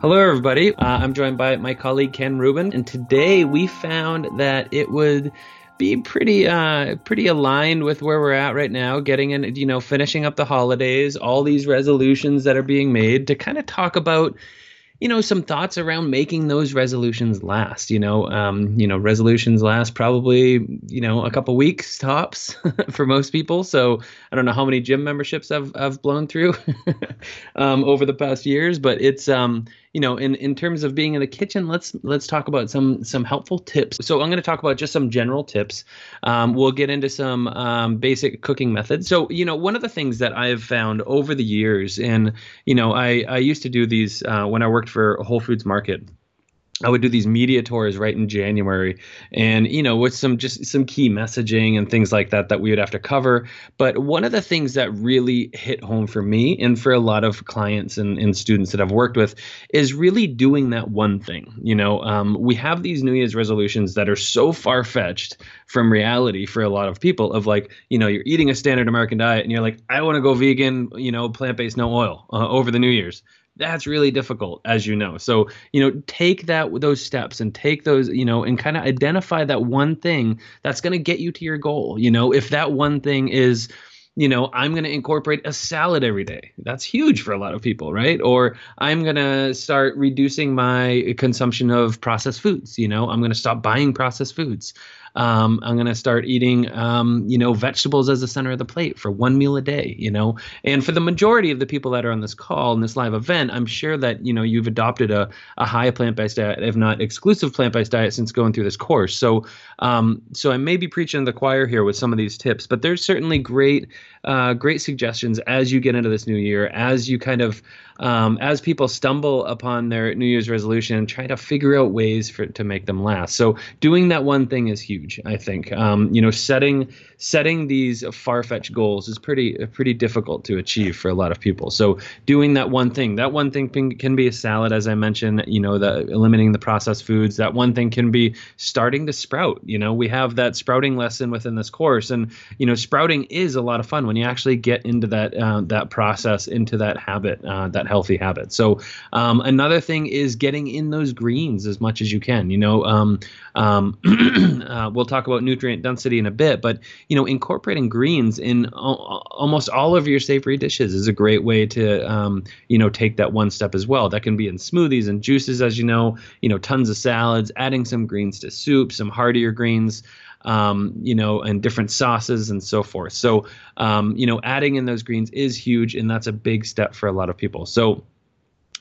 Hello, everybody. Uh, I'm joined by my colleague Ken Rubin, and today we found that it would be pretty uh pretty aligned with where we're at right now getting in you know finishing up the holidays all these resolutions that are being made to kind of talk about you know some thoughts around making those resolutions last you know um, you know resolutions last probably you know a couple weeks tops for most people so i don't know how many gym memberships i've, I've blown through um, over the past years but it's um you know in in terms of being in the kitchen let's let's talk about some some helpful tips. So i'm going to talk about just some general tips. Um, we'll get into some um, basic cooking methods. So you know one of the things that i've found over the years and you know i i used to do these uh, when i worked for whole foods market I would do these media tours right in January, and you know, with some just some key messaging and things like that that we would have to cover. But one of the things that really hit home for me and for a lot of clients and, and students that I've worked with is really doing that one thing. You know, um, we have these New Year's resolutions that are so far fetched from reality for a lot of people. Of like, you know, you're eating a standard American diet, and you're like, I want to go vegan, you know, plant based, no oil uh, over the New Year's that's really difficult as you know so you know take that those steps and take those you know and kind of identify that one thing that's going to get you to your goal you know if that one thing is you know, I'm going to incorporate a salad every day. That's huge for a lot of people, right? Or I'm going to start reducing my consumption of processed foods. You know, I'm going to stop buying processed foods. Um, I'm going to start eating, um, you know, vegetables as the center of the plate for one meal a day, you know. And for the majority of the people that are on this call in this live event, I'm sure that, you know, you've adopted a, a high plant based diet, if not exclusive plant based diet, since going through this course. So, um, so I may be preaching to the choir here with some of these tips, but there's certainly great, uh, great suggestions as you get into this new year, as you kind of, um, as people stumble upon their New Year's resolution and try to figure out ways for to make them last. So doing that one thing is huge. I think um, you know setting setting these far fetched goals is pretty pretty difficult to achieve for a lot of people. So doing that one thing, that one thing can be a salad, as I mentioned. You know, the eliminating the processed foods. That one thing can be starting to sprout. You know, we have that sprouting lesson within this course, and you know, sprouting is a lot of fun when you actually get into that uh, that process, into that habit, uh, that healthy habit. So um, another thing is getting in those greens as much as you can. You know, um, um, uh, we'll talk about nutrient density in a bit, but you know, incorporating greens in almost all of your savory dishes is a great way to um, you know take that one step as well. That can be in smoothies and juices, as you know, you know, tons of salads, adding some greens to soup, some heartier greens um, you know, and different sauces and so forth. So, um, you know, adding in those greens is huge, and that's a big step for a lot of people. So,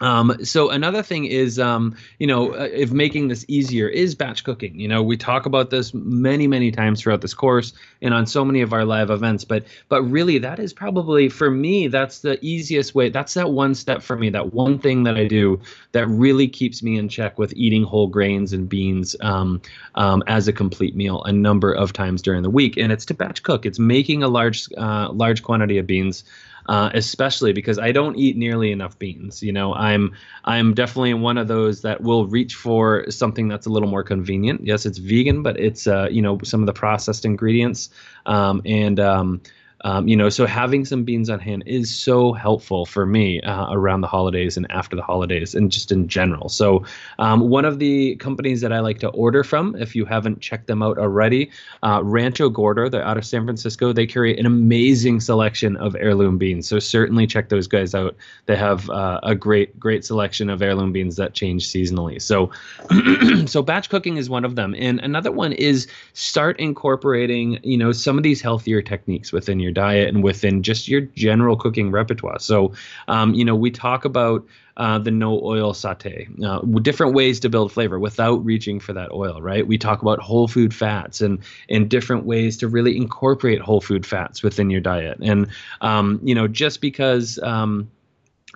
um, so another thing is, um, you know, uh, if making this easier is batch cooking. You know, we talk about this many, many times throughout this course and on so many of our live events. But, but really, that is probably for me. That's the easiest way. That's that one step for me. That one thing that I do that really keeps me in check with eating whole grains and beans um, um, as a complete meal a number of times during the week. And it's to batch cook. It's making a large, uh, large quantity of beans uh, especially because I don't eat nearly enough beans. You know, I'm I'm definitely one of those that will reach for something that's a little more convenient. Yes, it's vegan, but it's uh, you know some of the processed ingredients um, and um, um, you know, so having some beans on hand is so helpful for me uh, around the holidays and after the holidays and just in general. So, um, one of the companies that I like to order from, if you haven't checked them out already, uh, Rancho Gordo, they're out of San Francisco. They carry an amazing selection of heirloom beans. So, certainly check those guys out. They have uh, a great, great selection of heirloom beans that change seasonally. So, so batch cooking is one of them. And another one is start incorporating, you know, some of these healthier techniques within your your diet and within just your general cooking repertoire. So, um, you know, we talk about uh, the no oil saute, uh, different ways to build flavor without reaching for that oil, right? We talk about whole food fats and and different ways to really incorporate whole food fats within your diet. And um, you know, just because um,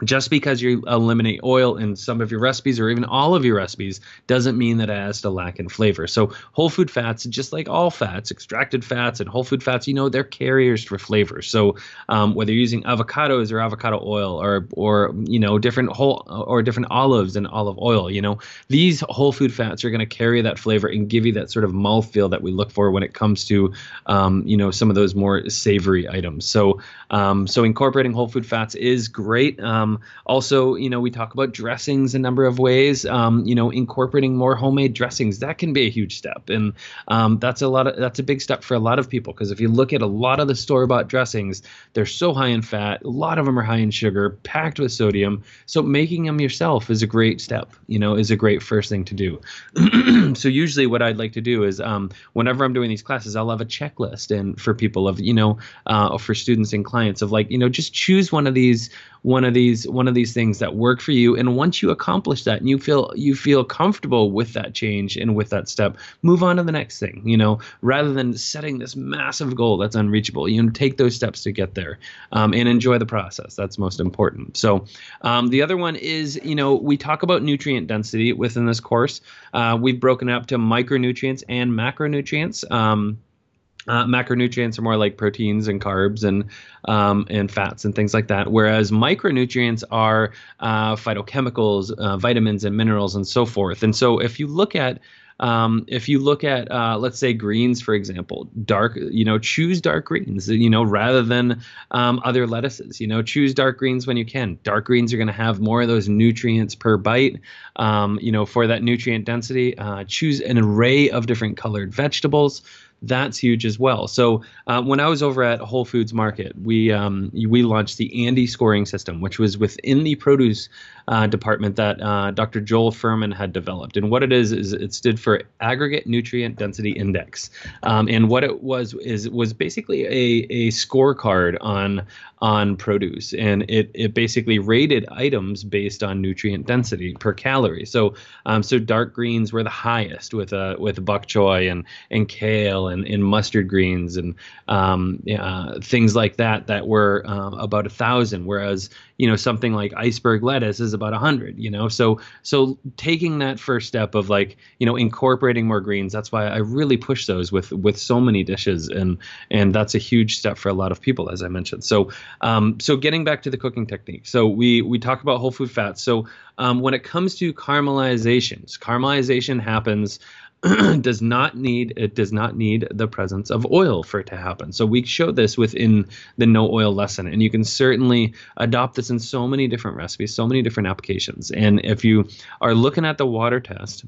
just because you eliminate oil in some of your recipes or even all of your recipes doesn't mean that it has to lack in flavor. So whole food fats, just like all fats, extracted fats and whole food fats, you know, they're carriers for flavor. So um, whether you're using avocados or avocado oil or or you know different whole or different olives and olive oil, you know, these whole food fats are going to carry that flavor and give you that sort of mouthfeel that we look for when it comes to um, you know some of those more savory items. So um, so incorporating whole food fats is great. Um, Um, also, you know, we talk about dressings a number of ways. Um, you know, incorporating more homemade dressings that can be a huge step, and um, that's a lot of that's a big step for a lot of people because if you look at a lot of the store bought dressings, they're so high in fat. A lot of them are high in sugar, packed with sodium. So making them yourself is a great step. You know, is a great first thing to do. so usually, what I'd like to do is um, whenever I'm doing these classes, I'll have a checklist and for people of you know uh, for students and clients of like you know just choose one of these one of these one of these things that work for you. And once you accomplish that and you feel you feel comfortable with that change and with that step move on to the next thing you know rather than setting this massive goal that's unreachable. You know take those steps to get there um, and enjoy the process. That's most important. So um, the other one is you know we talk about nutrient density within this course. Uh, we've broken it up to micronutrients and macronutrients. Um, uh, macronutrients are more like proteins and carbs and um, and fats and things like that, whereas micronutrients are uh, phytochemicals, uh, vitamins and minerals and so forth. And so if you look at um, if you look at uh, let's say greens for example dark you know choose dark greens you know rather than um, other lettuces you know choose dark greens when you can. Dark greens are going to have more of those nutrients per bite um, you know for that nutrient density. Uh, choose an array of different colored vegetables that's huge as well. So uh, when I was over at Whole Foods Market, we um, we launched the ANDI scoring system, which was within the produce uh, department that uh, Dr. Joel Fuhrman had developed. And what it is is it stood for Aggregate Nutrient Density Index. Um, and what it was is it was basically a a scorecard on on produce, and it it basically rated items based on nutrient density per calorie. So um, so dark greens were the highest with uh, with bok choy and and kale and, and mustard greens and um, uh, things like that that were uh, about a thousand, whereas you know something like iceberg lettuce is about a hundred. You know, so so taking that first step of like you know incorporating more greens. That's why I really push those with with so many dishes, and and that's a huge step for a lot of people, as I mentioned. So um, so getting back to the cooking technique. So we we talk about whole food fats. So um, when it comes to caramelizations, caramelization happens does not need it does not need the presence of oil for it to happen. So we show this within the no oil lesson, and you can certainly adopt this in so many different recipes, so many different applications. And if you are looking at the water test,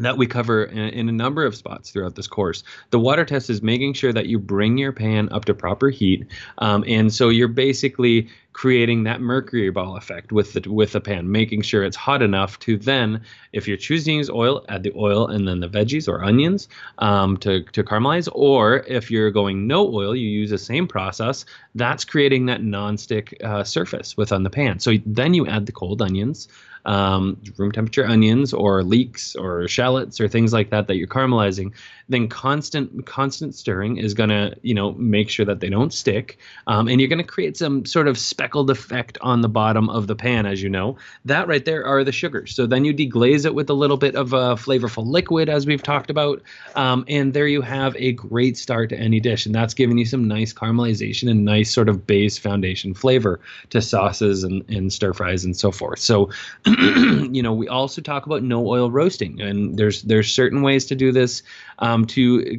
that we cover in, in, a number of spots throughout this course. The water test is making sure that you bring your pan up to proper heat, um, and so you're basically creating that mercury ball effect with the with the pan, making sure it's hot enough to then, if you're choosing to use oil, add the oil and then the veggies or onions um, to to caramelize. Or if you're going no oil, you use the same process. That's creating that non-stick uh, surface within the pan. So then you add the cold onions um, room temperature onions or leeks or shallots or things like that that you're caramelizing, then constant constant stirring is gonna you know make sure that they don't stick, um, and you're gonna create some sort of speckled effect on the bottom of the pan, as you know. That right there are the sugars. So then you deglaze it with a little bit of a flavorful liquid, as we've talked about, um, and there you have a great start to any dish, and that's giving you some nice caramelization and nice sort of base foundation flavor to sauces and, and stir fries and so forth. So you know, we also talk about no oil roasting, and there's there's certain ways to do this um, to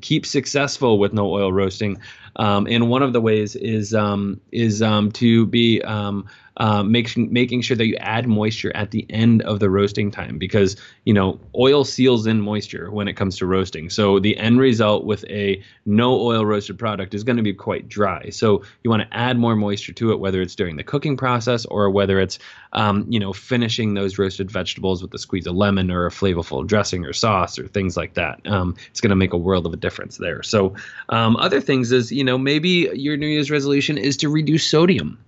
keep successful with no oil roasting. Um, and one of the ways is um, is um, to be um, uh, making making sure that you add moisture at the end of the roasting time because you know oil seals in moisture when it comes to roasting. So the end result with a no oil roasted product is going to be quite dry. So you want to add more moisture to it, whether it's during the cooking process or whether it's um, you know finishing those roasted vegetables with a squeeze of lemon or a flavorful dressing or sauce or things like that. Um, it's going to make a world of a difference there. So other things is you know maybe your New Year's resolution is to reduce sodium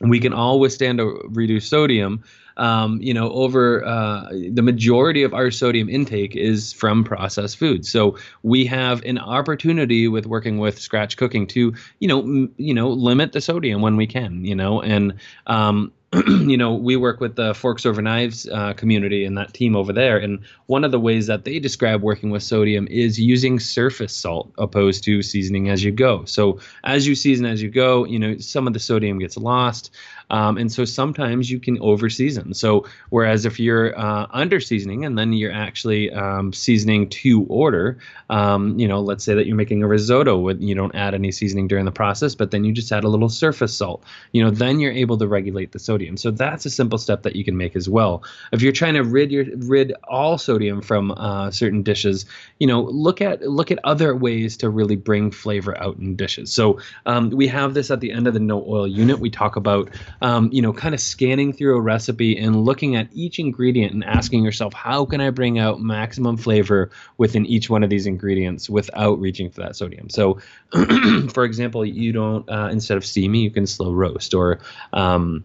we can all withstand a reduced sodium. Um, you know, over uh, the majority of our sodium intake is from processed foods. So we have an opportunity with working with scratch cooking to, you know, m- you know, limit the sodium when we can. You know, and um, you know, we work with the Forks Over Knives uh, community and that team over there. And one of the ways that they describe working with sodium is using surface salt opposed to seasoning as you go. So as you season as you go, you know, some of the sodium gets lost. Um, and so sometimes you can over season. So whereas if you're uh, under seasoning and then you're actually um, seasoning to order, um, you know, let's say that you're making a risotto with you don't add any seasoning during the process, but then you just add a little surface salt. You know, then you're able to regulate the sodium. So that's a simple step that you can make as well. If you're trying to rid your rid all sodium from uh, certain dishes, you know, look at look at other ways to really bring flavor out in dishes. So um, we have this at the end of the no oil unit. We talk about um, you know kind of scanning through a recipe and looking at each ingredient and asking yourself how can I bring out maximum flavor within each one of these ingredients without reaching for that sodium. So for example, you don't uh, instead of steaming, you can slow roast or um,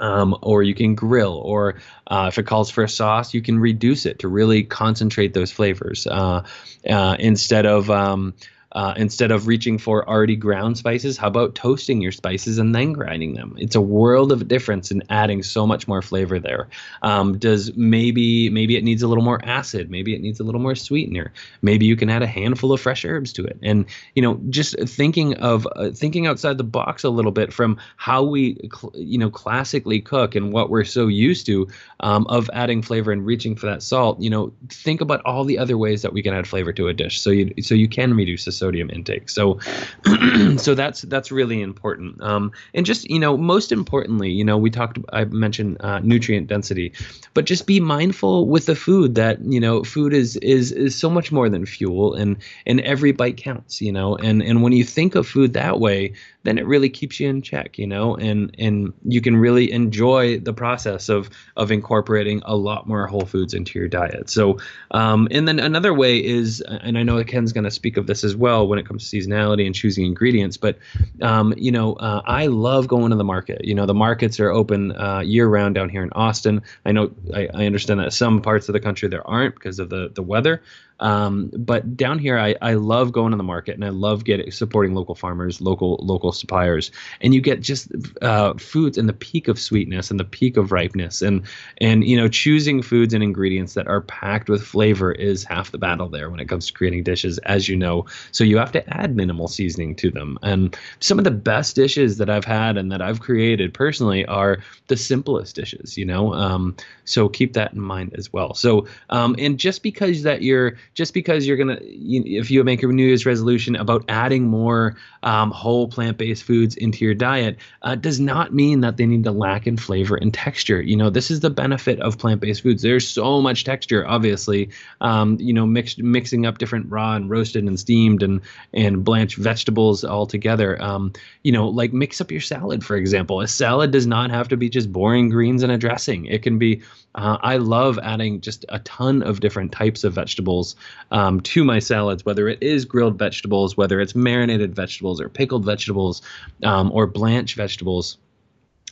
um, or you can grill, or uh, if it calls for a sauce, you can reduce it to really concentrate those flavors uh, uh, instead of um, uh, instead of reaching for already ground spices, how about toasting your spices and then grinding them? It's a world of difference in adding so much more flavor there. Um, does maybe maybe it needs a little more acid? Maybe it needs a little more sweetener. Maybe you can add a handful of fresh herbs to it. And you know, just thinking of uh, thinking outside the box a little bit from how we cl- you know classically cook and what we're so used to um, of adding flavor and reaching for that salt. You know, think about all the other ways that we can add flavor to a dish. So you so you can reduce the sodium intake. So, so that's that's really important. Um, and just you know, most importantly, you know, we talked. I mentioned uh, nutrient density, but just be mindful with the food that you know, food is is is so much more than fuel, and and every bite counts. You know, and and when you think of food that way, then it really keeps you in check, you know, and and you can really enjoy the process of of incorporating a lot more whole foods into your diet. So, um, and then another way is, and I know Ken's going to speak of this as well when it comes to seasonality and choosing ingredients, but um, you know, uh, I love going to the market. You know, the markets are open uh, year round down here in Austin. I know I, I understand that some parts of the country there aren't because of the the weather. Um, but down here, I, I love going to the market and I love getting supporting local farmers, local local suppliers, and you get just uh, foods in the peak of sweetness and the peak of ripeness, and and you know choosing foods and ingredients that are packed with flavor is half the battle there when it comes to creating dishes, as you know. So you have to add minimal seasoning to them, and some of the best dishes that I've had and that I've created personally are the simplest dishes. You know, um, so keep that in mind as well. So um, and just because that you're just because you're gonna you, if you make a New Year's resolution about adding more um, whole plant-based foods into your diet, uh, does not mean that they need to lack in flavor and texture. You know, this is the benefit of plant-based foods. There's so much texture, obviously. Um, you know, mixed mixing up different raw and roasted and steamed and and blanched vegetables all together. Um, you know, like mix up your salad, for example. A salad does not have to be just boring greens and a dressing. It can be uh, I love adding just a ton of different types of vegetables um, to my salads, whether it is grilled vegetables, whether it's marinated vegetables or pickled vegetables um, or blanched vegetables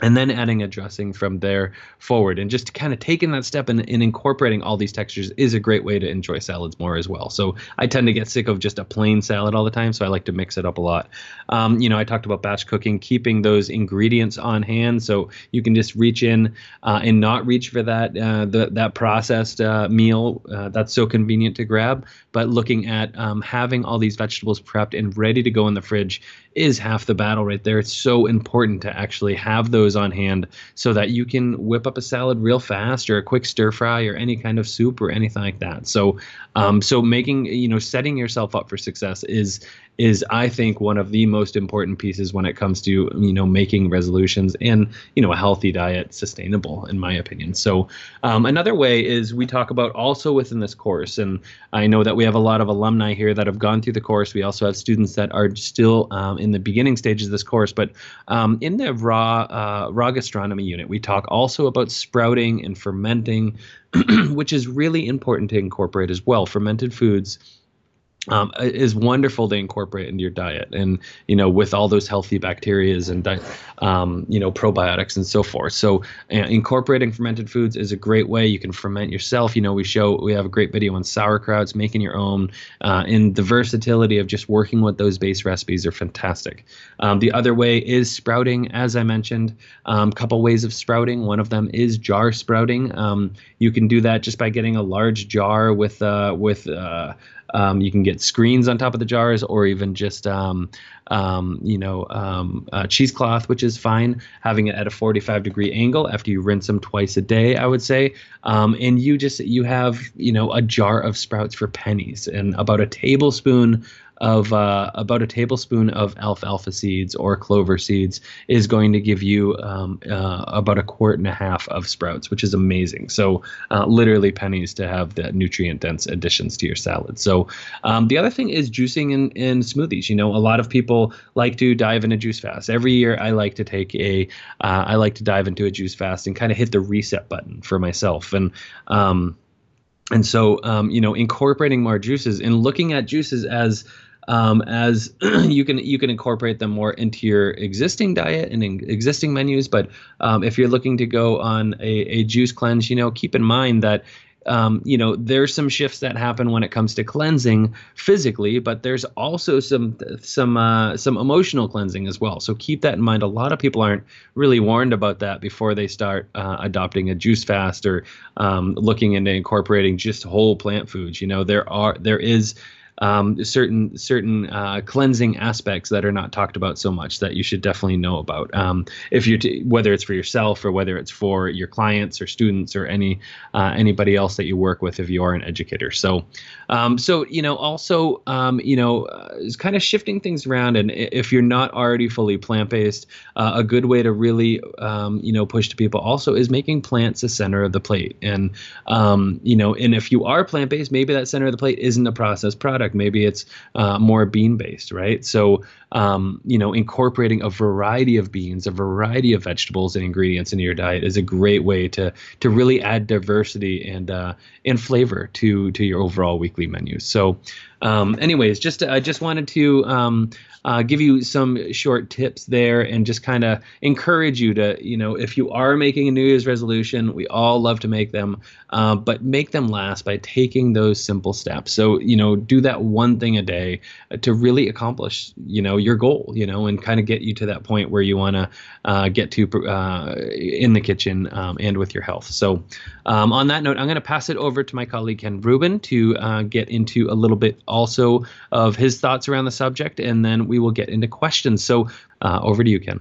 and then adding a dressing from there forward. And just kind of taking that step and, incorporating all these textures is a great way to enjoy salads more as well. So i tend to get sick of just a plain salad all the time so i like to mix it up a lot. Um, you know i talked about batch cooking keeping those ingredients on hand so you can just reach in uh, and not reach for that uh, the, that processed uh, meal uh, that's so convenient to grab but looking at um, having all these vegetables prepped and ready to go in the fridge is half the battle right there it's so important to actually have those on hand so that you can whip up a salad real fast or a quick stir fry or any kind of soup or anything like that. So, um, so making you know setting yourself up for success is is I think one of the most important pieces when it comes to you know making resolutions and you know a healthy diet sustainable in my opinion. So um, another way is we talk about also within this course, and I know that we have a lot of alumni here that have gone through the course. We also have students that are still um, in the beginning stages of this course, but um, in the raw uh, raw gastronomy unit, we talk also about sprouting and fermenting, which is really important to incorporate as well. Fermented foods um, is wonderful to incorporate into your diet. And you know with all those healthy bacterias and um, you know probiotics and so forth. So uh, incorporating fermented foods is a great way. You can ferment yourself. You know we show we have a great video on sauerkrauts making your own uh, and the versatility of just working with those base recipes are fantastic. Um, the other way is sprouting as i mentioned a um, couple ways of sprouting. One of them is jar sprouting. Um, you can do that just by getting a large jar with uh, with uh, um, you can get screens on top of the jars, or even just um, um, you know um, uh, cheesecloth, which is fine. Having it at a 45 degree angle after you rinse them twice a day, I would say. Um, and you just you have you know a jar of sprouts for pennies and about a tablespoon of uh, about a tablespoon of alfalfa seeds or clover seeds is going to give you um, uh, about a quart and a half of sprouts, which is amazing. So, uh, literally pennies to have the nutrient dense additions to your salad. So, um, the other thing is juicing in, in smoothies. You know, a lot of people like to dive in a juice fast. Every year, I like to take a, uh, I like to dive into a juice fast and kind of hit the reset button for myself. And, um, and so, um, you know, incorporating more juices and looking at juices as um, as you can you can incorporate them more into your existing diet and existing menus. But um, if you're looking to go on a, a juice cleanse, you know, keep in mind that um, you know, there's some shifts that happen when it comes to cleansing physically, but there's also some some uh, some emotional cleansing as well. So keep that in mind. A lot of people aren't really warned about that before they start uh, adopting a juice fast or um, looking into incorporating just whole plant foods. You know, there are there is um, certain certain uh, cleansing aspects that are not talked about so much that you should definitely know about. Um, if you t- whether it's for yourself or whether it's for your clients or students or any uh, anybody else that you work with, if you are an educator. So, um, so you know, also um, you know, uh, is kind of shifting things around. And if you're not already fully plant based, uh, a good way to really um, you know push to people also is making plants the center of the plate. And um, you know, and if you are plant based, maybe that center of the plate isn't a processed product. Maybe it's uh, more bean based, right? So, um, you know, incorporating a variety of beans, a variety of vegetables and ingredients into your diet is a great way to to really add diversity and uh, and flavor to to your overall weekly menu. So, um, anyways, just I just wanted to um, uh, give you some short tips there and just kind of encourage you to, you know, if you are making a New Year's resolution, we all love to make them, uh, but make them last by taking those simple steps. So, you know, do that one thing a day to really accomplish, you know, your goal, you know, and kind of get you to that point where you want to uh, get to uh, in the kitchen um, and with your health. So, um, on that note, I'm going to pass it over to my colleague Ken Rubin to uh, get into a little bit also of his thoughts around the subject, and then we will get into questions. So uh, over to you, Ken.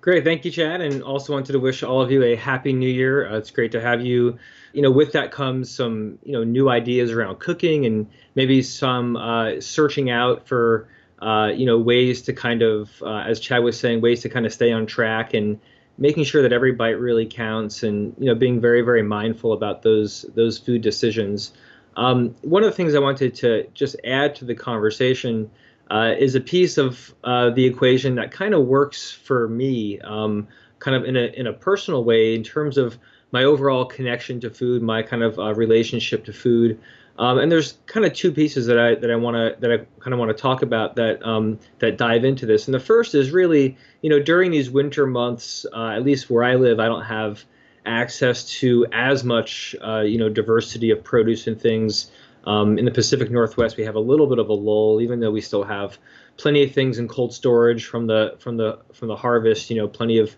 Great, thank you, Chad, and also wanted to wish all of you a happy New Year. Uh, it's great to have you. You know, with that comes some you know new ideas around cooking and maybe some uh, searching out for uh, you know ways to kind of, uh, as Chad was saying, ways to kind of stay on track and making sure that every bite really counts and you know being very very mindful about those those food decisions. Um, one of the things I wanted to just add to the conversation uh, is a piece of uh, the equation that kind of works for me, um, kind of in a in a personal way in terms of my overall connection to food, my kind of uh, relationship to food. Um, and there's kind of two pieces that I that I want to that I kind of want to talk about that um, that dive into this. And the first is really, you know, during these winter months, uh, at least where I live, I don't have access to as much, uh, you know, diversity of produce and things. Um, in the Pacific Northwest, we have a little bit of a lull, even though we still have plenty of things in cold storage from the from the from the harvest. You know, plenty of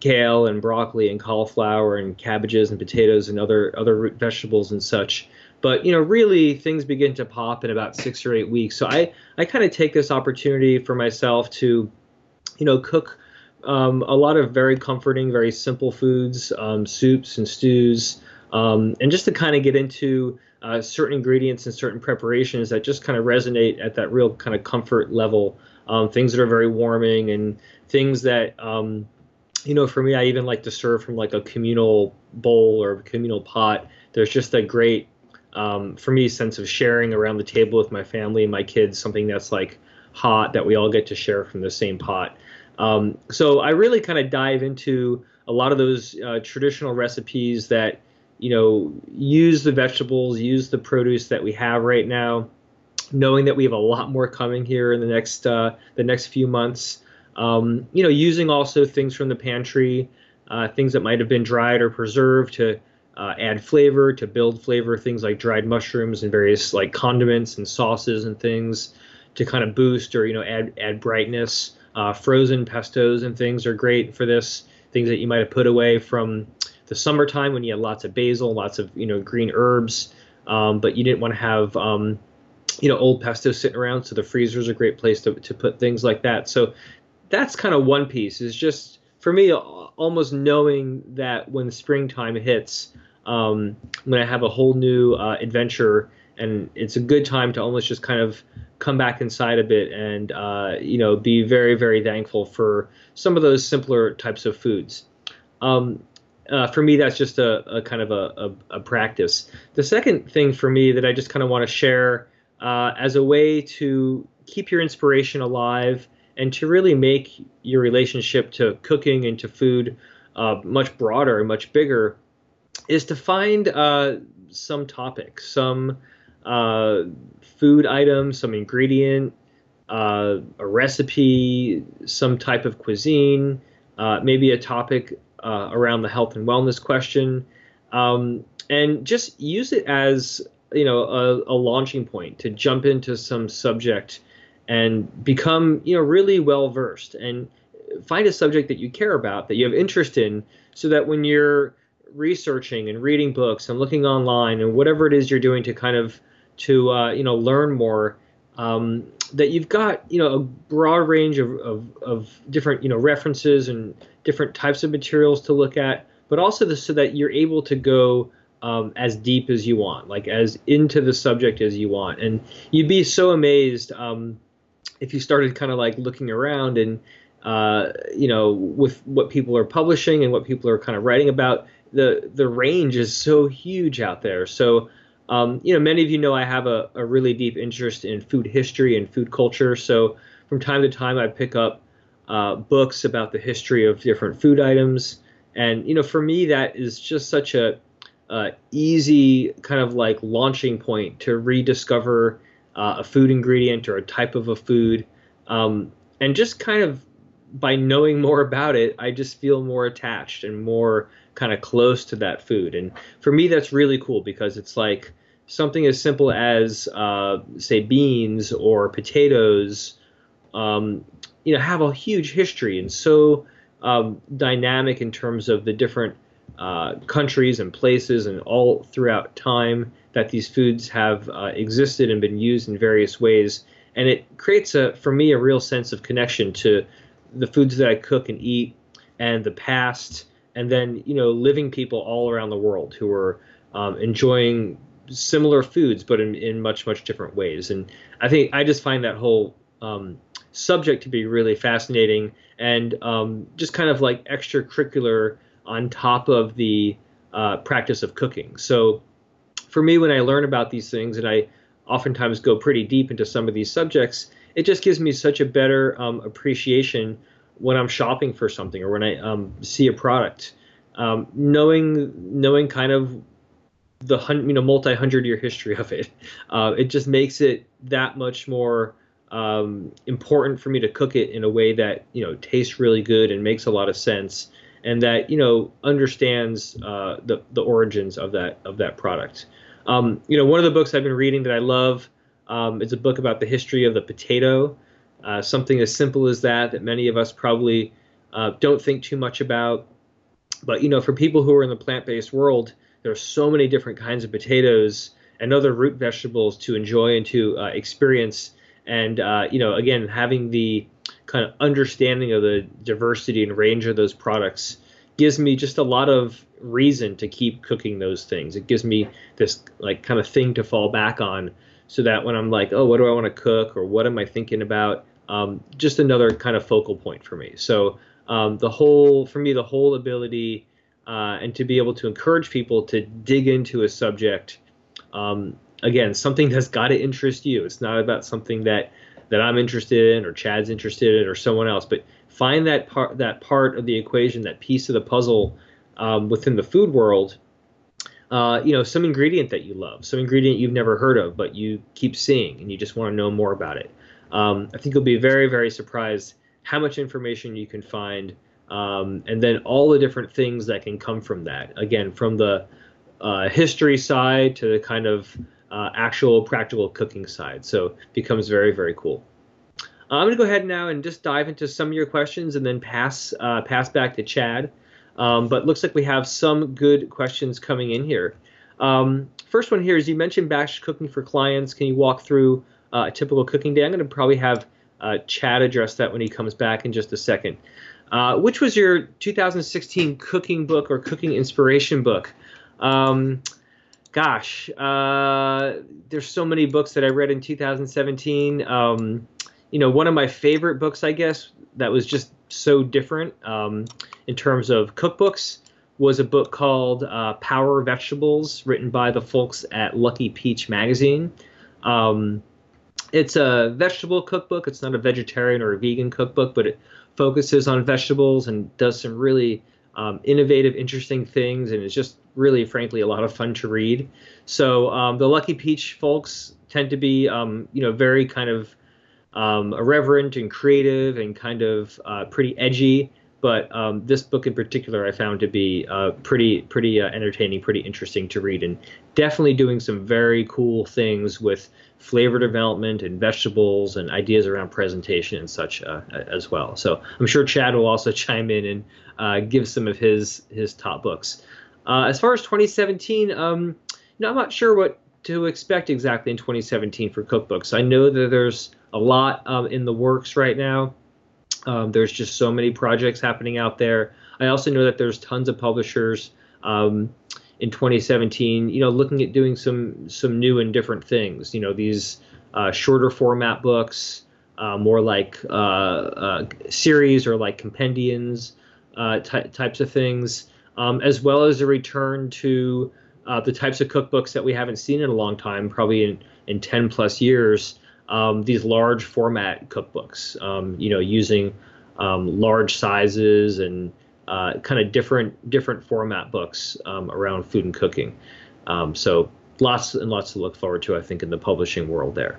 kale and broccoli and cauliflower and cabbages and potatoes and other other root vegetables and such. But you know, really, things begin to pop in about six or eight weeks. So I I kind of take this opportunity for myself to, you know, cook um, a lot of very comforting, very simple foods, um, soups and stews, um, and just to kind of get into uh, certain ingredients and certain preparations that just kind of resonate at that real kind of comfort level. Um, things that are very warming and things that, um, you know, for me, I even like to serve from like a communal bowl or communal pot. There's just a great, um, for me, sense of sharing around the table with my family and my kids, something that's like hot that we all get to share from the same pot. Um, so I really kind of dive into a lot of those uh, traditional recipes that you know, use the vegetables, use the produce that we have right now, knowing that we have a lot more coming here in the next uh, the next few months. Um, you know, using also things from the pantry, uh, things that might have been dried or preserved to uh, add flavor, to build flavor, things like dried mushrooms and various like condiments and sauces and things to kind of boost or you know add add brightness. Uh, frozen pestos and things are great for this. Things that you might have put away from the summertime when you had lots of basil, lots of you know green herbs, um, but you didn't want to have um, you know old pesto sitting around, so the freezer is a great place to to put things like that. So that's kind of one piece. Is just for me almost knowing that when springtime hits, um, when I have a whole new uh, adventure, and it's a good time to almost just kind of come back inside a bit and uh, you know be very very thankful for some of those simpler types of foods. Um, uh, for me, that's just a, a kind of a, a, a, practice. The second thing for me that I just kind of want to share uh, as a way to keep your inspiration alive and to really make your relationship to cooking and to food uh, much broader and much bigger is to find uh, some topic, some uh, food item, some ingredient, uh, a recipe, some type of cuisine, uh, maybe a topic uh, around the health and wellness question, um, and just use it as you know a, a, launching point to jump into some subject and become you know really well versed and find a subject that you care about that you have interest in so that when you're researching and reading books and looking online and whatever it is you're doing to kind of to uh, you know learn more um, that you've got you know a broad range of, of, of, different you know references and different types of materials to look at but also the, so that you're able to go um, as deep as you want like as into the subject as you want. And you'd be so amazed um, if you started kind of like looking around and uh, you know with what people are publishing and what people are kind of writing about the the range is so huge out there so um, you know, many of you know I have a, a, really deep interest in food history and food culture. So from time to time, I pick up uh, books about the history of different food items. And you know, for me, that is just such a uh, easy kind of like launching point to rediscover uh, a food ingredient or a type of a food. Um, and just kind of by knowing more about it, I just feel more attached and more kind of close to that food. And for me, that's really cool because it's like something as simple as, uh, say, beans or potatoes, um, you know, have a huge history and so um, dynamic in terms of the different uh, countries and places and all throughout time that these foods have uh, existed and been used in various ways. And it creates a, for me, a real sense of connection to the foods that I cook and eat and the past and then you know living people all around the world who are um, enjoying similar foods but in, in much much different ways and i think i just find that whole um, subject to be really fascinating and um, just kind of like extracurricular on top of the uh, practice of cooking so for me when i learn about these things and i oftentimes go pretty deep into some of these subjects it just gives me such a better um, appreciation when I'm shopping for something or when I um, see a product, um, knowing knowing kind of the you know multi hundred year history of it, uh, it just makes it that much more um, important for me to cook it in a way that you know tastes really good and makes a lot of sense, and that you know understands uh, the the origins of that of that product. Um, you know, one of the books I've been reading that I love um, is a book about the history of the potato. Uh, something as simple as that that many of us probably uh, don't think too much about. But you know, for people who are in the plant-based world, there are so many different kinds of potatoes and other root vegetables to enjoy and to uh, experience. And uh, you know, again, having the kind of understanding of the diversity and range of those products gives me just a lot of reason to keep cooking those things. It gives me this like kind of thing to fall back on so that when I'm like, oh, what do I want to cook or what am I thinking about? um, just another kind of focal point for me. So um, the whole, for me, the whole ability uh, and to be able to encourage people to dig into a subject, um, again, something that's got to interest you. It's not about something that that I'm interested in or Chad's interested in or someone else, but find that part that part of the equation, that piece of the puzzle um, within the food world. Uh, you know, some ingredient that you love, some ingredient you've never heard of, but you keep seeing and you just want to know more about it um, I think you'll be very, very surprised how much information you can find, um, and then all the different things that can come from that. Again, from the uh, history side to the kind of uh, actual practical cooking side. So becomes very, very cool. I'm going to go ahead now and just dive into some of your questions and then pass uh, pass back to Chad. Um, but looks like we have some good questions coming in here. Um, first one here is you mentioned batch cooking for clients. Can you walk through uh, a typical cooking day? I'm going to probably have uh, Chad address that when he comes back in just a second. Uh, which was your 2016 cooking book or cooking inspiration book? Um, gosh, uh, there's so many books that I read in 2017. Um, you know, one of my favorite books, I guess, that was just so different um, in terms of cookbooks was a book called uh, Power Vegetables, written by the folks at Lucky Peach Magazine. Um, it's a vegetable cookbook. It's not a vegetarian or a vegan cookbook, but it focuses on vegetables and does some really um, innovative, interesting things, and it's just really, frankly, a lot of fun to read. So um, the Lucky Peach folks tend to be, um, you know, very kind of um, irreverent and creative and kind of uh, pretty edgy. But um, this book in particular, I found to be uh, pretty, pretty uh, entertaining, pretty interesting to read, and definitely doing some very cool things with flavor development and vegetables and ideas around presentation and such uh, as well. So I'm sure Chad will also chime in and uh, give some of his his top books. Uh, as far as 2017, um, you know, I'm not sure what to expect exactly in 2017 for cookbooks. I know that there's a lot um, in the works right now. Um, there's just so many projects happening out there. I also know that there's tons of publishers um, in 2017, you know, looking at doing some some new and different things. You know, these uh, shorter format books, uh, more like uh, uh series or like compendiums uh, ty- types of things, um, as well as a return to uh, the types of cookbooks that we haven't seen in a long time, probably in in 10 plus years um, these large format cookbooks, um, you know, using um, large sizes and uh, kind of different different format books um, around food and cooking. Um, so lots and lots to look forward to, I think, in the publishing world there.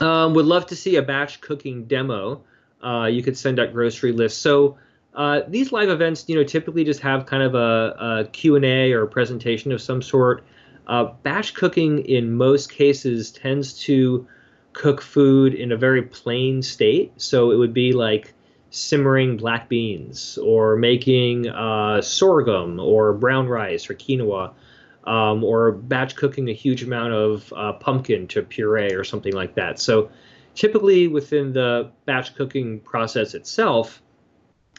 Um, would love to see a batch cooking demo. Uh, you could send out grocery lists. So uh, these live events, you know, typically just have kind of a, a Q&A or a presentation of some sort. Uh, batch cooking in most cases tends to cook food in a very plain state. So it would be like simmering black beans or making uh, sorghum or brown rice or quinoa. Um, or batch cooking a huge amount of uh, pumpkin to puree or something like that. So, typically within the batch cooking process itself,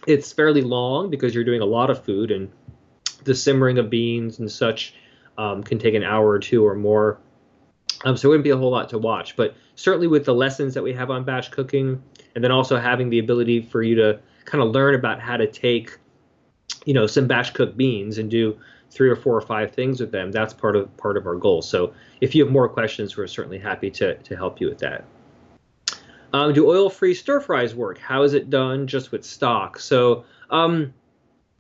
it's fairly long because you're doing a lot of food, and the simmering of beans and such um, can take an hour or two or more. Um, so it wouldn't be a whole lot to watch, but certainly with the lessons that we have on batch cooking, and then also having the ability for you to kind of learn about how to take, you know, some batch cooked beans and do three or four or five things with them. That's part of part of our goal. So if you have more questions, we're certainly happy to to help you with that. Um, do oil-free stir fries work? How is it done just with stock? So um,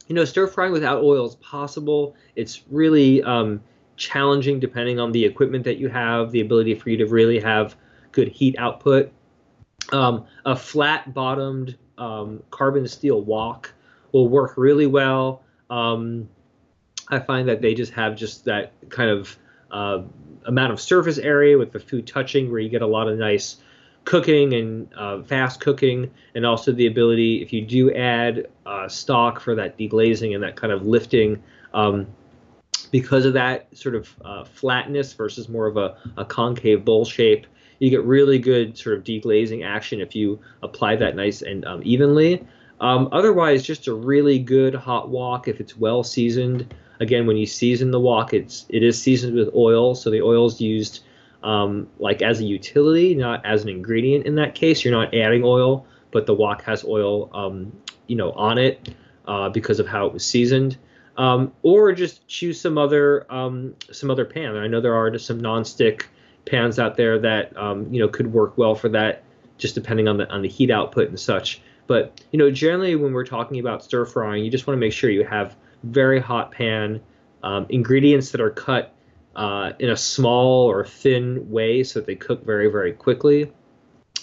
you know, stir frying without oil is possible. It's really um, challenging depending on the equipment that you have, the ability for you to really have good heat output. Um, a flat bottomed um, carbon steel wok will work really well. Um, I find that they just have just that kind of uh, amount of surface area with the food touching where you get a lot of nice cooking and uh, fast cooking, and also the ability, if you do add uh, stock for that deglazing and that kind of lifting, um, because of that sort of uh, flatness versus more of a, a, concave bowl shape, you get really good sort of deglazing action if you apply that nice and um, evenly. Um, otherwise, just a really good hot wok if it's well seasoned. Again, when you season the wok, it's it is seasoned with oil, so the oil is used um, like as a utility, not as an ingredient. In that case, you're not adding oil, but the wok has oil, um, you know, on it uh, because of how it was seasoned. Um, or just choose some other um, some other pan. I know there are some nonstick pans out there that um, you know could work well for that, just depending on the on the heat output and such. But you know, generally when we're talking about stir frying, you just want to make sure you have very hot pan, um, ingredients that are cut uh, in a small or thin way so that they cook very, very quickly.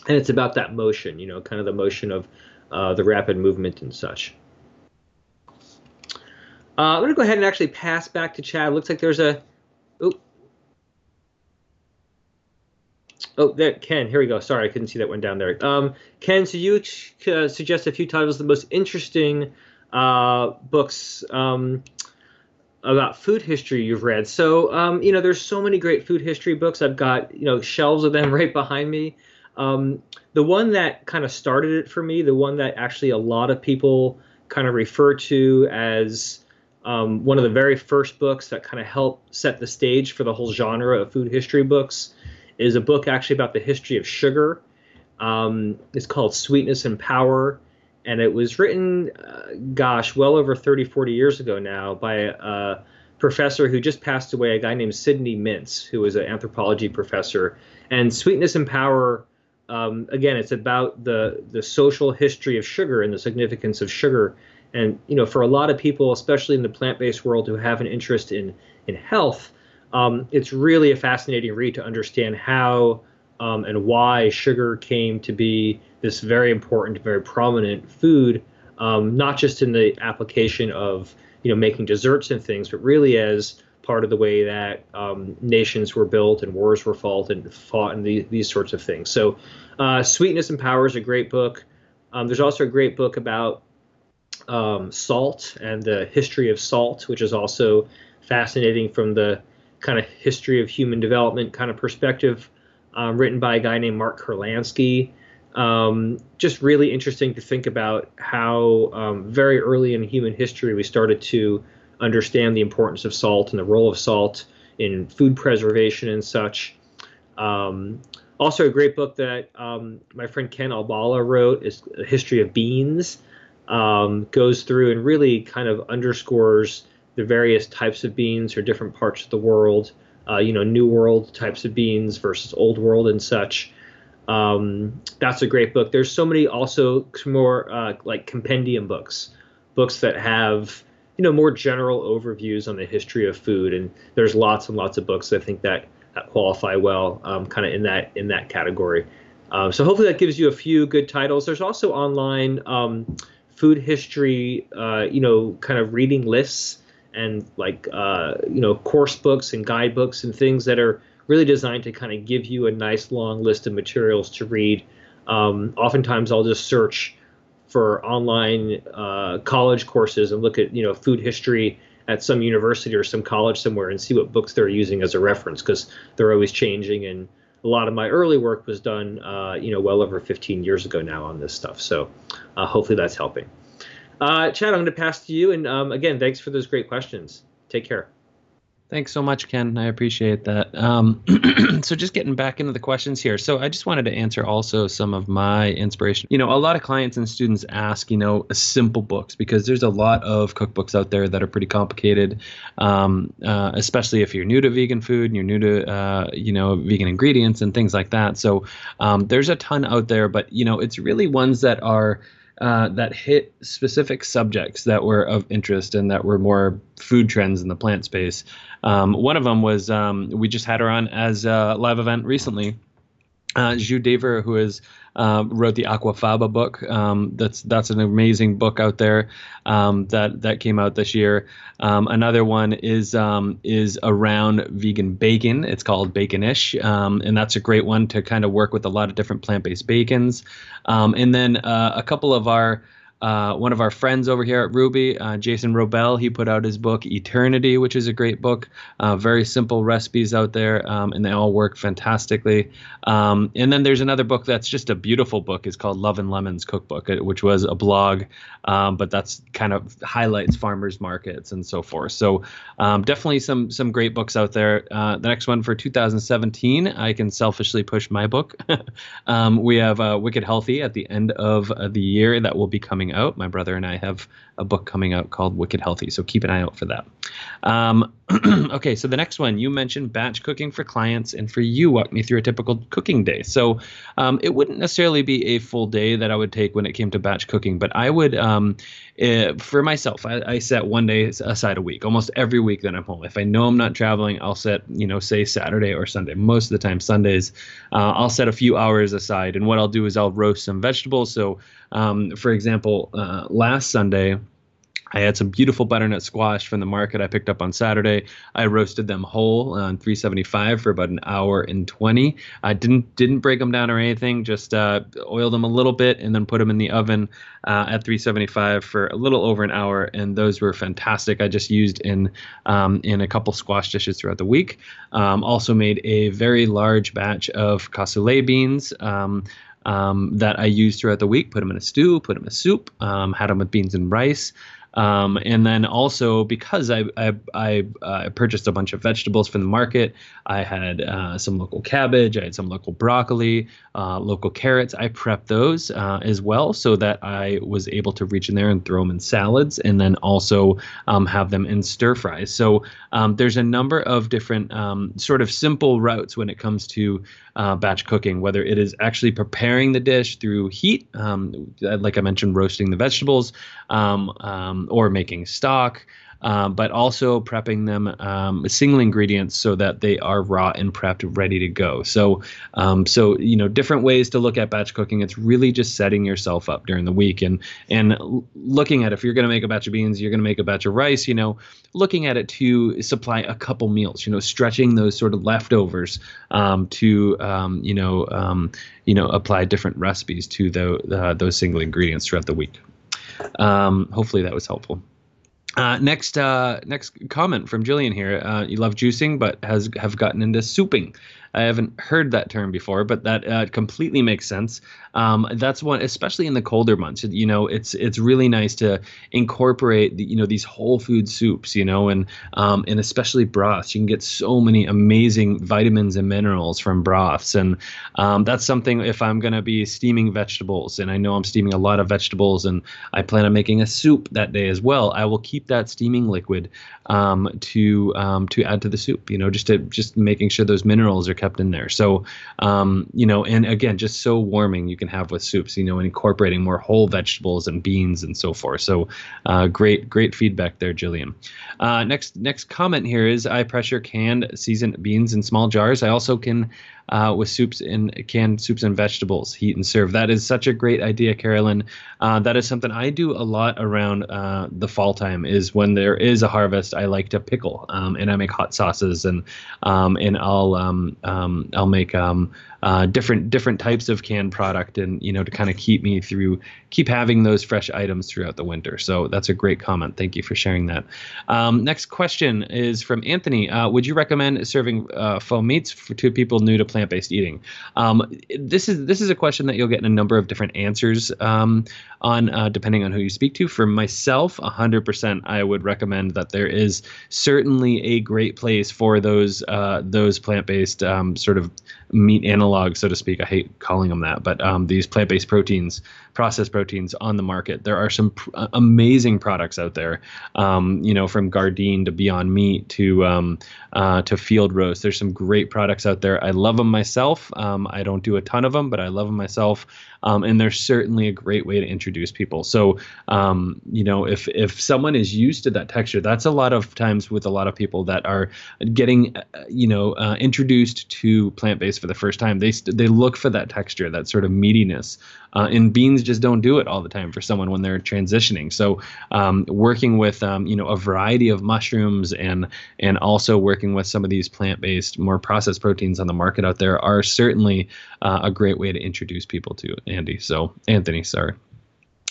And it's about that motion, you know, kind of the motion of uh, the rapid movement and such. Uh, I'm going to go ahead and actually pass back to Chad. Looks like there's a. Oh, oh, there, Ken. Here we go. Sorry, I couldn't see that one down there. Um, Ken, so you uh, suggest a few titles, the most interesting uh, books. Um, about food history you've read. So, um, you know, there's so many great food history books. I've got, you know, shelves of them right behind me. Um, the one that kind of started it for me, the one that actually a lot of people kind of refer to as um, one of the very first books that kind of helped set the stage for the whole genre of food history books, is a book actually about the history of sugar. Um, it's called Sweetness and Power and it was written, uh, gosh, well over 30, 40 years ago now by a professor who just passed away, a guy named Sidney Mintz, who was an anthropology professor. And Sweetness and Power, um, again, it's about the the social history of sugar and the significance of sugar. And you know, for a lot of people, especially in the plant-based world, who have an interest in in health, um, it's really a fascinating read to understand how um, and why sugar came to be this very important, very prominent food, um, not just in the application of you know making desserts and things, but really as part of the way that um, nations were built and wars were fought and fought and the, these sorts of things. So, uh, Sweetness and Power is a great book. Um, there's also a great book about um, salt and the history of salt, which is also fascinating from the kind of history of human development kind of perspective, um, written by a guy named Mark Kurlansky um, just really interesting to think about how um, very early in human history we started to understand the importance of salt and the role of salt in food preservation and such. Um, also, a great book that um, my friend Ken Albala wrote is a history of beans. Um, goes through and really kind of underscores the various types of beans or different parts of the world. Uh, you know, New World types of beans versus Old World and such. Um, that's a great book. There's so many also more uh, like compendium books, books that have you know more general overviews on the history of food, and there's lots and lots of books I think that, that qualify well, um, kind of in that in that category. Um, so hopefully that gives you a few good titles. There's also online um, food history, uh, you know, kind of reading lists and like uh, you know course books and guidebooks and things that are really designed to kind of give you a nice long list of materials to read. Um, oftentimes, I'll just search for online uh, college courses and look at you know food history at some university or some college somewhere and see what books they're using as a reference because they're always changing. And a lot of my early work was done uh, you know well over 15 years ago now on this stuff. So uh, hopefully that's helping. Uh, chad i'm going to pass to you. And um, again thanks for those great questions. Take care Thanks so much, Ken. I appreciate that. Um, so, just getting back into the questions here. So, I just wanted to answer also some of my inspiration. You know, a lot of clients and students ask, you know, simple books because there's a lot of cookbooks out there that are pretty complicated, um, uh, especially if you're new to vegan food and you're new to, uh, you know, vegan ingredients and things like that. So, um, there's a ton out there, but, you know, it's really ones that are uh, that hit specific subjects that were of interest and that were more food trends in the plant space. Um, one of them was um, we just had her on as a live event recently. Uh, Zsu Dever, who is uh, wrote the Aquafaba book. Um, that's that's an amazing book out there um, that that came out this year. Um, another one is um, is around vegan bacon. It's called Baconish, um, and that's a great one to kind of work with a lot of different plant based bacons. Um, and then uh, a couple of our uh, one of our friends over here at Rouxbe, uh, Jason Wrobel, he put out his book Eaternity, which is a great book. Uh, very simple recipes out there, um, and they all work fantastically. Um, and then there's another book that's just a beautiful book. It's called Love and Lemons Cookbook, uh, which was a blog, um, but that's kind of highlights farmers markets and so forth. So um, definitely some some great books out there. Uh, the next one for 2017, I can selfishly push my book. Um, we have uh, Wicked Healthy at the end of the year that will be coming out. My brother and I have a book coming out called Wicked Healthy, so keep an eye out for that. Um, okay, so the next one you mentioned batch cooking for clients, and for you, walk me through a typical cooking day. So um, it wouldn't necessarily be a full day that I would take when it came to batch cooking, but I would, um, uh, for myself, I, I, set one day aside a week, almost every week that I'm home. If I know I'm not traveling, I'll set, you know, say Saturday or Sunday. Most of the time, Sundays, uh, I'll set a few hours aside, and what I'll do is I'll roast some vegetables. So, um, for example, uh, last Sunday. I had some beautiful butternut squash from the market I picked up on Saturday. I roasted them whole on 375 for about an hour and 20. I didn't didn't break them down or anything. Just uh, oiled them a little bit and then put them in the oven uh, at 375 for a little over an hour, and those were fantastic. I just used in um, in a couple squash dishes throughout the week. Um, also made a very large batch of cassoulet beans. Um, um, that I used throughout the week. Put them in a stew, put them in a soup, um, had them with beans and rice. Um, and then also because I I, I uh, purchased a bunch of vegetables from the market, I had uh, some local cabbage, I had some local broccoli, uh, local carrots. I prepped those uh, as well so that I was able to reach in there and throw them in salads, and then also um, have them in stir fries. So um, there's a number of different um, sort of simple routes when it comes to uh, batch cooking, whether it is actually preparing the dish through heat, um, like I mentioned, roasting the vegetables, or making stock um, but also prepping them um, single ingredients so that they are raw and prepped, ready to go. So, um, so you know, different ways to look at batch cooking. It's really just setting yourself up during the week and and looking at if you're going to make a batch of beans, you're going to make a batch of rice. You know, looking at it to supply a couple meals. You know, stretching those sort of leftovers um, to um, you know you know apply different recipes to the, uh, those single ingredients throughout the week. Hopefully that was helpful. Uh, next, uh, next comment from Jillian here. Uh, you love juicing, but has have gotten into souping. I haven't heard that term before, but that uh, completely makes sense. Um, that's one, especially in the colder months. You know, it's it's really nice to incorporate the, you know these whole food soups. You know, and um, and especially broths. You can get so many amazing vitamins and minerals from broths, and um, that's something. If I'm going to be steaming vegetables, and I know I'm steaming a lot of vegetables, and I plan on making a soup that day as well, I will keep that steaming liquid um, to um, to add to the soup. You know, just to just making sure those minerals are kept in there. So, um, you know, and again, just so warming you can have with soups. You know, and incorporating more whole vegetables and beans and so forth. So, uh, great, great feedback there, Jillian. Uh, next, next comment here is I pressure canned seasoned beans in small jars. I also can uh, with soups and canned soups and vegetables, heat and serve. That is such a great idea, Carolyn. Uh, that is something I do a lot around uh, the fall time. Is when there is a harvest, I like to pickle, um, and I make hot sauces, and um, and I'll um, um I'll make um, uh, different different types of canned product, and you know to kind of keep me through, keep having those fresh items throughout the winter. So that's a great comment. Thank you for sharing that. Um, next question is from Anthony. Uh, would you recommend serving uh, faux meats for, to people new to plant-based eating? Um, this is this is a question that you'll get in a number of different answers um, on uh, depending on who you speak to. For myself, 100%, I would recommend that there is certainly a great place for those uh, those plant-based um, sort of meat so to speak. I hate calling them that, but um, these plant-based proteins processed proteins on the market. There are some pr- uh, amazing products out there, um, you know, from Gardein to Beyond Meat to um, uh, to Field Roast. There's some great products out there. I love them myself. Um, I don't do a ton of them, but I love them myself. Um, and they're certainly a great way to introduce people. So, um, you know, if if someone is used to that texture, that's a lot of times with a lot of people that are getting, uh, you know, uh, introduced to plant based for the first time. They they look for that texture, that sort of meatiness. Uh, and beans just don't do it all the time for someone when they're transitioning. So um, working with um, you know a variety of mushrooms and and also working with some of these plant-based, more processed proteins on the market out there are certainly uh, a great way to introduce people to Andy. So Anthony, sorry.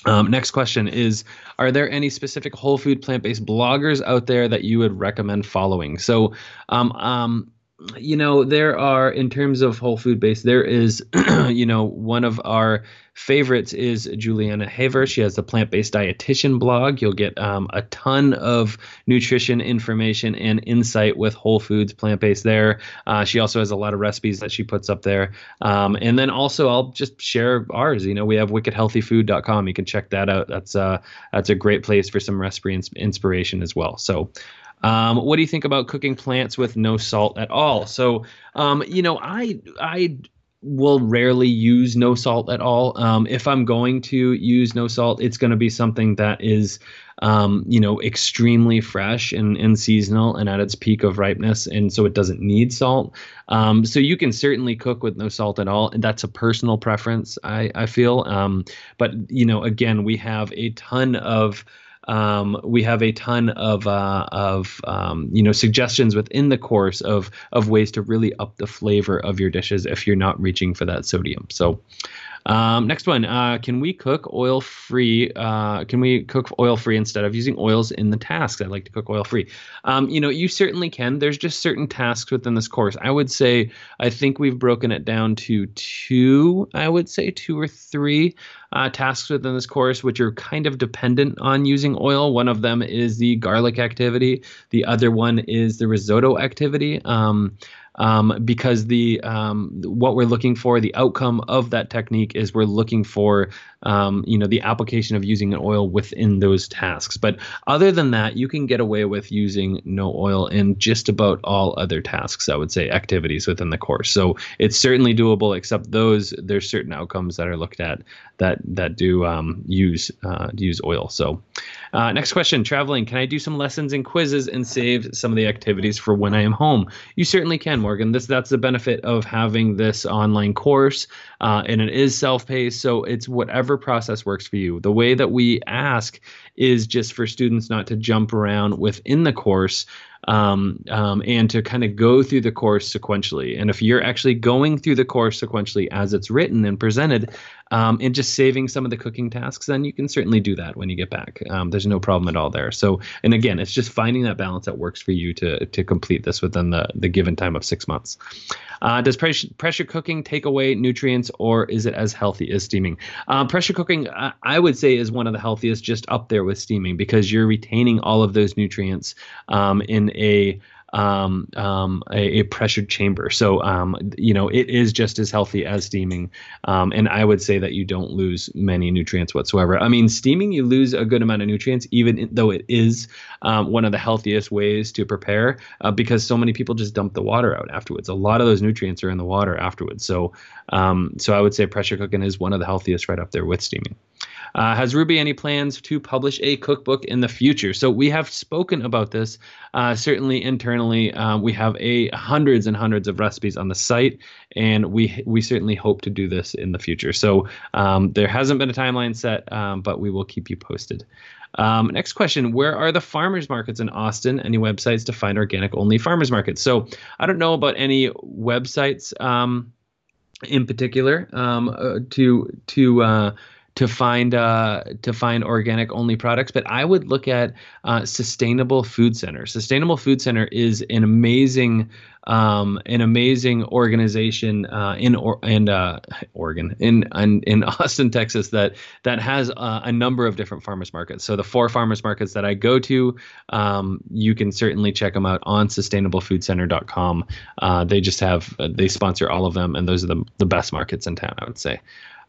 Um, next question is Are there any specific whole food plant based bloggers out there that you would recommend following? So, um, um, you know, there are, in terms of whole food base, there is, you know, one of our favorites is Julieanna Hever. She has the plant based dietitian blog. You'll get um, a ton of nutrition information and insight with whole foods, plant based there. Uh, she also has a lot of recipes that she puts up there. Um, and then also, I'll just share ours. You know, we have wickedhealthyfood.com. You can check that out. That's, uh, that's a great place for some recipe inspiration as well. So, um, what do you think about cooking plants with no salt at all? So, um, you know, I I will rarely use no salt at all. Um, if I'm going to use no salt, it's going to be something that is, um, you know, extremely fresh and, and seasonal and at its peak of ripeness, and so it doesn't need salt. Um, so you can certainly cook with no salt at all, that's a personal preference. I I feel, um, but you know, again, we have a ton of um, we have a ton of uh, of um, you know suggestions within the course of of ways to really up the flavor of your dishes if you're not reaching for that sodium. So. Um, next one, uh, can we cook oil free? Uh, can we cook oil free instead of using oils in the tasks? I like to cook oil free. Um, you know, you certainly can. There's just certain tasks within this course. I would say, I think we've broken it down to two, I would say two or three uh, tasks within this course, which are kind of dependent on using oil. One of them is the garlic activity, the other one is the risotto activity. Um, um, because the um, what we're looking for, the outcome of that technique is we're looking for um, you know the application of using an oil within those tasks. But other than that, you can get away with using no oil in just about all other tasks. I would say activities within the course. So it's certainly doable, except those there's certain outcomes that are looked at that that do um, use uh, use oil. So uh, next question: Traveling, can I do some lessons and quizzes and save some of the activities for when I am home? You certainly can, Morgan. This that's the benefit of having this online course, uh, and it is self-paced. So it's whatever process works for you. The way that we ask is just for students not to jump around within the course um, um, and to kind of go through the course sequentially. And if you're actually going through the course sequentially as it's written and presented, um, and just saving some of the cooking tasks, then you can certainly do that when you get back. Um, there's no problem at all there. So, and again, it's just finding that balance that works for you to to complete this within the the given time of six months. Uh, does pressure, pressure cooking take away nutrients, or is it as healthy as steaming? Uh, pressure cooking, I, I, would say, is one of the healthiest, just up there with steaming, because you're retaining all of those nutrients um, in a um, um, a, a, pressured chamber. So, um, you know, it is just as healthy as steaming. Um, and I would say that you don't lose many nutrients whatsoever. I mean, steaming, you lose a good amount of nutrients, even though it is um, one of the healthiest ways to prepare uh, because so many people just dump the water out afterwards. A lot of those nutrients are in the water afterwards. So, um, so I would say pressure cooking is one of the healthiest right up there with steaming. Uh, has Rouxbe any plans to publish a cookbook in the future? So we have spoken about this. Uh, certainly internally, uh, we have a hundreds and hundreds of recipes on the site, and we we certainly hope to do this in the future. So um, there hasn't been a timeline set, um, but we will keep you posted. Um, next question Where are the farmers markets in Austin? Any websites to find organic only farmers markets? So I don't know about any websites um, in particular um, uh, to to uh, to find uh, to find organic only products, but I would look at uh, Sustainable Food Center. Sustainable Food Center is an amazing um, an amazing organization uh, in or- and uh, Oregon in, in, in Austin, Texas that that has uh, a number of different farmers markets. So the four farmers markets that I go to, um, you can certainly check them out on sustainablefoodcenter.com. Uh, they just have they sponsor all of them, and those are the the best markets in town. I would say.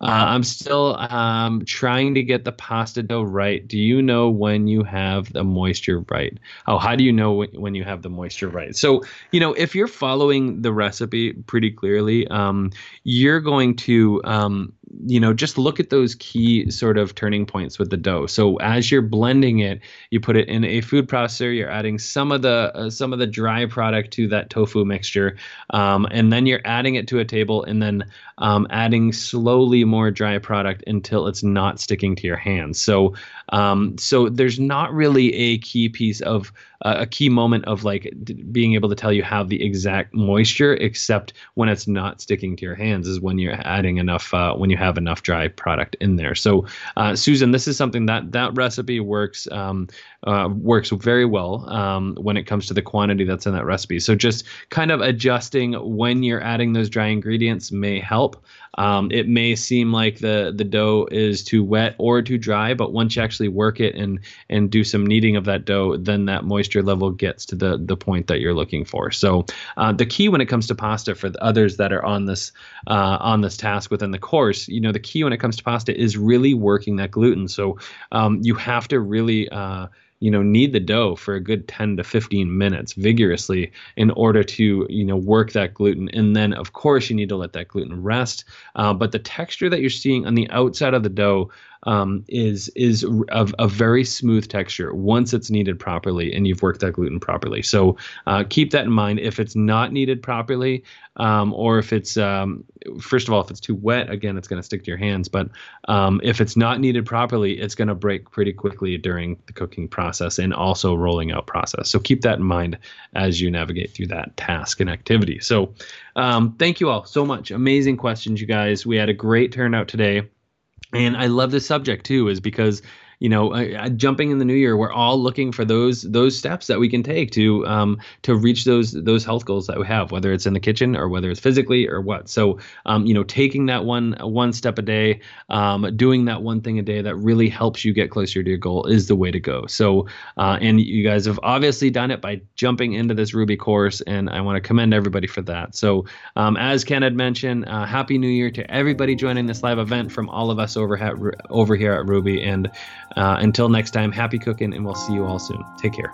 Uh, I'm still um, trying to get the pasta dough right. Do you know when you have the moisture right? Oh, how do you know when you have the moisture right? So, you know, if you're following the recipe pretty clearly, um, you're going to um, you know, just look at those key sort of turning points with the dough. So as you're blending it, you put it in a food processor. You're adding some of the uh, some of the dry product to that tofu mixture, um, and then you're adding it to a table, and then um, adding slowly more dry product until it's not sticking to your hands. So um, so there's not really a key piece of uh, a key moment of like d- being able to tell you how the exact moisture, except when it's not sticking to your hands, is when you're adding enough uh, when you have enough dry product in there. So uh, Susan, this is something that that recipe works um, uh, works very well um, when it comes to the quantity that's in that recipe. So just kind of adjusting when you're adding those dry ingredients may help. Um, it may seem like the the dough is too wet or too dry, but once you actually work it and and do some kneading of that dough, then that moisture level gets to the the point that you're looking for. So uh, the key when it comes to pasta for the others that are on this uh, on this task within the course, you know, the key when it comes to pasta is really working that gluten. So um, you have to really uh, you know knead the dough for a good 10 to 15 minutes vigorously in order to you know work that gluten. And then of course you need to let that gluten rest. Uh, but the texture that you're seeing on the outside of the dough um, is is of a very smooth texture once it's kneaded properly and you've worked that gluten properly. So uh, keep that in mind. If it's not kneaded properly, um, or if it's um, first of all, if it's too wet, again, it's going to stick to your hands. But um, if it's not kneaded properly, it's going to break pretty quickly during the cooking process and also rolling out process. So keep that in mind as you navigate through that task and activity. So um, thank you all so much. Amazing questions, you guys. We had a great turnout today. And I love this subject too, is because you know, uh, jumping in the new year, we're all looking for those those steps that we can take to um, to reach those those health goals that we have, whether it's in the kitchen or whether it's physically or what. So, um, you know, taking that one one step a day, um, doing that one thing a day that really helps you get closer to your goal is the way to go. So, uh, and you guys have obviously done it by jumping into this Rouxbe course, and I want to commend everybody for that. So, um, as Ken had mentioned, uh, Happy New Year to everybody joining this live event from all of us over at over here at Rouxbe, and uh, until next time, happy cooking, and we'll see you all soon. Take care.